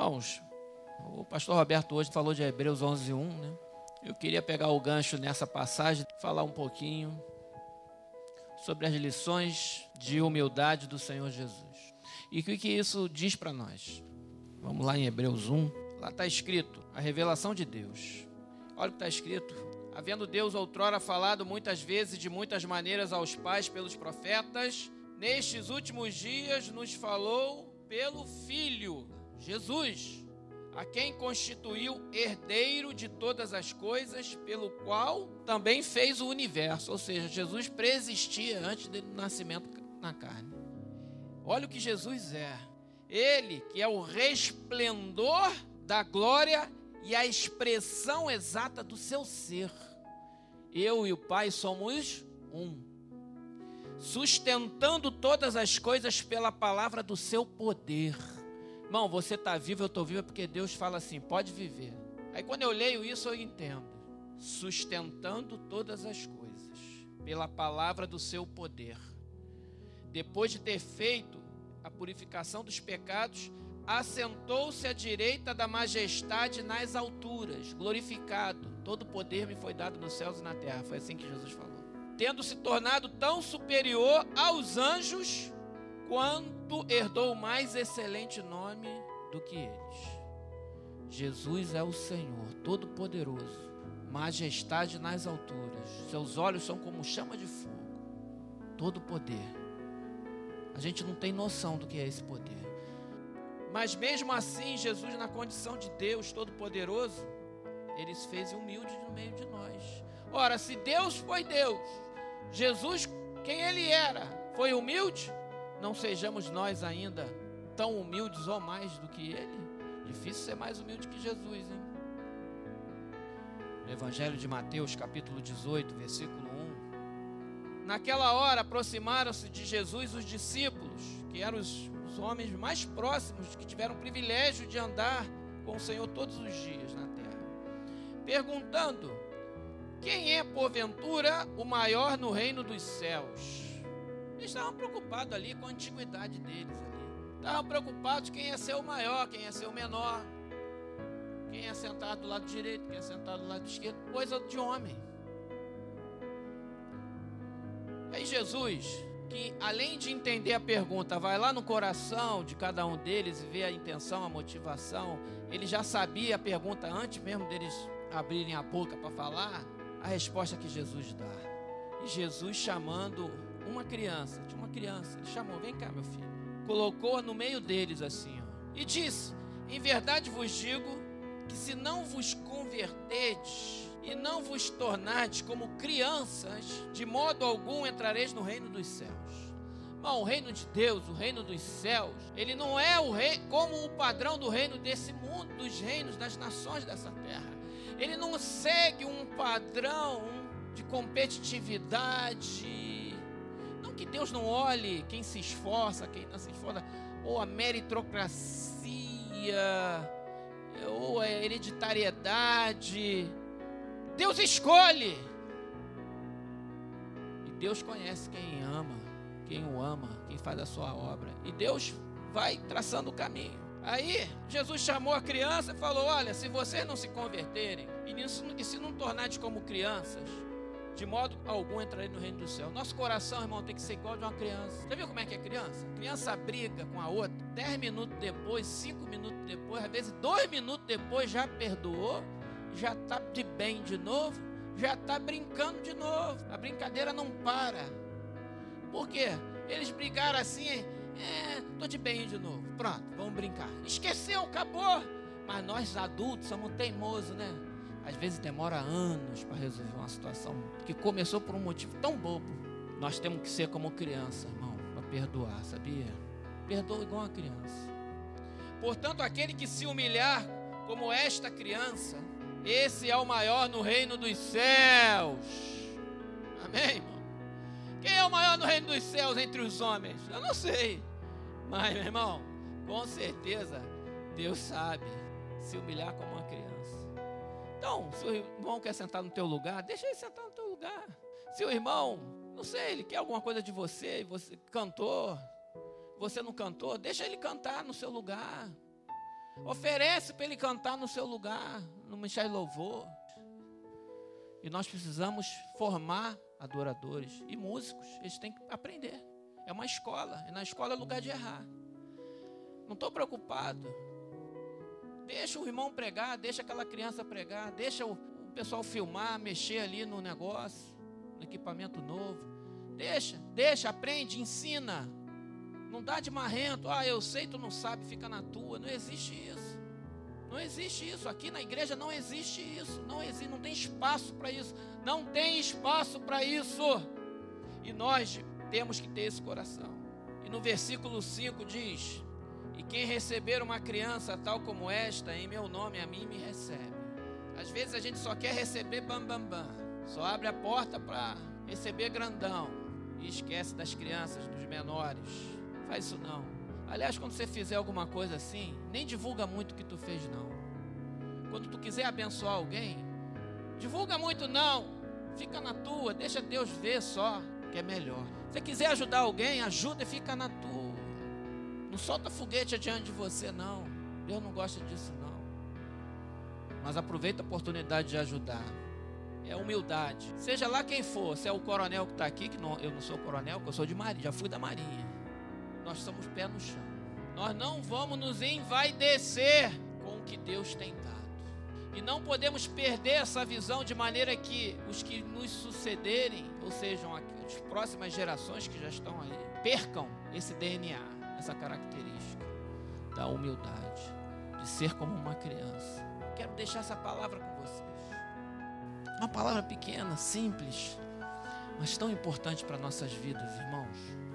Irmãos, o pastor Roberto hoje falou de Hebreus 11, 1, né? Eu queria pegar o gancho nessa passagem, falar um pouquinho sobre as lições de humildade do Senhor Jesus. E o que, que isso diz para nós? Vamos lá em Hebreus 1. Lá está escrito a revelação de Deus. Olha o que está escrito. Havendo Deus outrora falado muitas vezes de muitas maneiras aos pais pelos profetas, nestes últimos dias nos falou pelo Filho, Jesus, a quem constituiu herdeiro de todas as coisas, pelo qual também fez o universo. Ou seja, Jesus preexistia antes do nascimento na carne. Olha o que Jesus é. Ele que é o resplendor da glória e a expressão exata do seu ser. Eu e o Pai somos um. Sustentando todas as coisas pela palavra do seu poder. Irmão, você está vivo, eu estou vivo, é porque Deus fala assim: pode viver. Aí quando eu leio isso, eu entendo. Sustentando todas as coisas pela palavra do seu poder. Depois de ter feito a purificação dos pecados, assentou-se à direita da majestade nas alturas, glorificado. Todo poder me foi dado nos céus e na terra. Foi assim que Jesus falou. Tendo se tornado tão superior aos anjos, quanto herdou mais excelente nome do que eles. Jesus é o Senhor, Todo-Poderoso, majestade nas alturas, seus olhos são como chama de fogo, todo poder. A gente não tem noção do que é esse poder. Mas mesmo assim, Jesus, na condição de Deus Todo-Poderoso, ele se fez humilde no meio de nós. Ora, se Deus foi Deus, Jesus, quem ele era, foi humilde, não sejamos nós ainda tão humildes ou mais do que ele. Difícil ser mais humilde que Jesus, hein? No Evangelho de Mateus, capítulo 18, versículo 1. Naquela hora aproximaram-se de Jesus os discípulos, que eram os, os homens mais próximos, que tiveram o privilégio de andar com o Senhor todos os dias na terra, perguntando: Quem é, porventura, o maior no reino dos céus? Eles estavam preocupados ali com a antiguidade deles ali. Estavam preocupados quem ia ser o maior, quem ia ser o menor. Quem é sentado do lado direito, quem é sentado do lado esquerdo, coisa de homem. Aí Jesus, que além de entender a pergunta, vai lá no coração de cada um deles e vê a intenção, a motivação, ele já sabia a pergunta antes mesmo deles abrirem a boca para falar, a resposta que Jesus dá. E Jesus chamando uma criança, tinha uma criança, ele chamou, vem cá, meu filho. Colocou no meio deles assim, ó, e disse: Em verdade vos digo que se não vos converterdes e não vos tornardes como crianças, de modo algum entrareis no reino dos céus. Bom, o reino de Deus, o reino dos céus, ele não é o rei como o padrão do reino desse mundo, dos reinos das nações dessa terra. Ele não segue um padrão de competitividade, que Deus não olhe quem se esforça, quem não se esforça, ou a meritocracia, ou a hereditariedade. Deus escolhe. E Deus conhece quem ama, quem o ama, quem faz a sua obra. E Deus vai traçando o caminho. Aí Jesus chamou a criança e falou: Olha, se vocês não se converterem e, se não tornarem como crianças, de modo algum entrarei no reino do céu. Nosso coração, irmão, tem que ser igual de uma criança. Já viu como é que é criança? Criança briga com a outra, dez minutos depois, cinco minutos depois, às vezes dois minutos depois já perdoou, já está de bem de novo, já está brincando de novo. A brincadeira não para. Por quê? Eles brigaram assim, é, tô de bem de novo. Pronto, vamos brincar. Esqueceu, acabou. Mas nós adultos somos teimosos, né? Às vezes demora anos para resolver uma situação que começou por um motivo tão bobo. Nós temos que ser como criança, irmão, para perdoar, sabia? Perdoa igual uma criança. Portanto, aquele que se humilhar como esta criança, esse é o maior no reino dos céus. Amém, irmão? Quem é o maior no reino dos céus entre os homens? Eu não sei. Mas, meu irmão, com certeza, Deus sabe se humilhar como uma criança. Então, se o irmão quer sentar no teu lugar, deixa ele sentar no teu lugar. Se o irmão, não sei, ele quer alguma coisa de você, você cantou, você não cantou, deixa ele cantar no seu lugar. Oferece para ele cantar no seu lugar, no Ministério Louvor. E nós precisamos formar adoradores e músicos. Eles têm que aprender. É uma escola. E na escola é lugar de errar. Não estou preocupado. Deixa o irmão pregar, deixa aquela criança pregar, deixa o, o pessoal filmar, mexer ali no negócio, no equipamento novo. Deixa, deixa, aprende, ensina. Não dá de marrento. Ah, eu sei, tu não sabe, fica na tua. Não existe isso. Não existe isso. Aqui na igreja não existe isso. Não existe, não tem espaço para isso. Não tem espaço para isso. E nós temos que ter esse coração. E no versículo 5 diz: E quem receber uma criança tal como esta, em meu nome, a mim me recebe. Às vezes a gente só quer receber bam bam bam. Só abre a porta para receber grandão. E esquece das crianças, dos menores Faz isso não. Aliás, quando você fizer alguma coisa assim, nem divulga muito o que tu fez não. Quando tu quiser abençoar alguém, divulga muito não. Fica na tua, deixa Deus ver só que é melhor. Se quiser ajudar alguém, ajuda e fica na tua. Não solta foguete adiante de você não. Deus não gosta disso não. Mas aproveita a oportunidade de ajudar. É humildade. Seja lá quem for, se é o coronel que está aqui, que não, eu não sou coronel, que eu sou de marinha, já fui da marinha nós somos pé no chão. Nós não vamos nos envaidecer com o que Deus tem dado. E não podemos perder essa visão de maneira que os que nos sucederem, ou sejam as próximas gerações que já estão aí, percam esse DNA, essa característica da humildade, de ser como uma criança. Quero deixar essa palavra com vocês. Uma palavra pequena, simples, mas tão importante para nossas vidas, irmãos.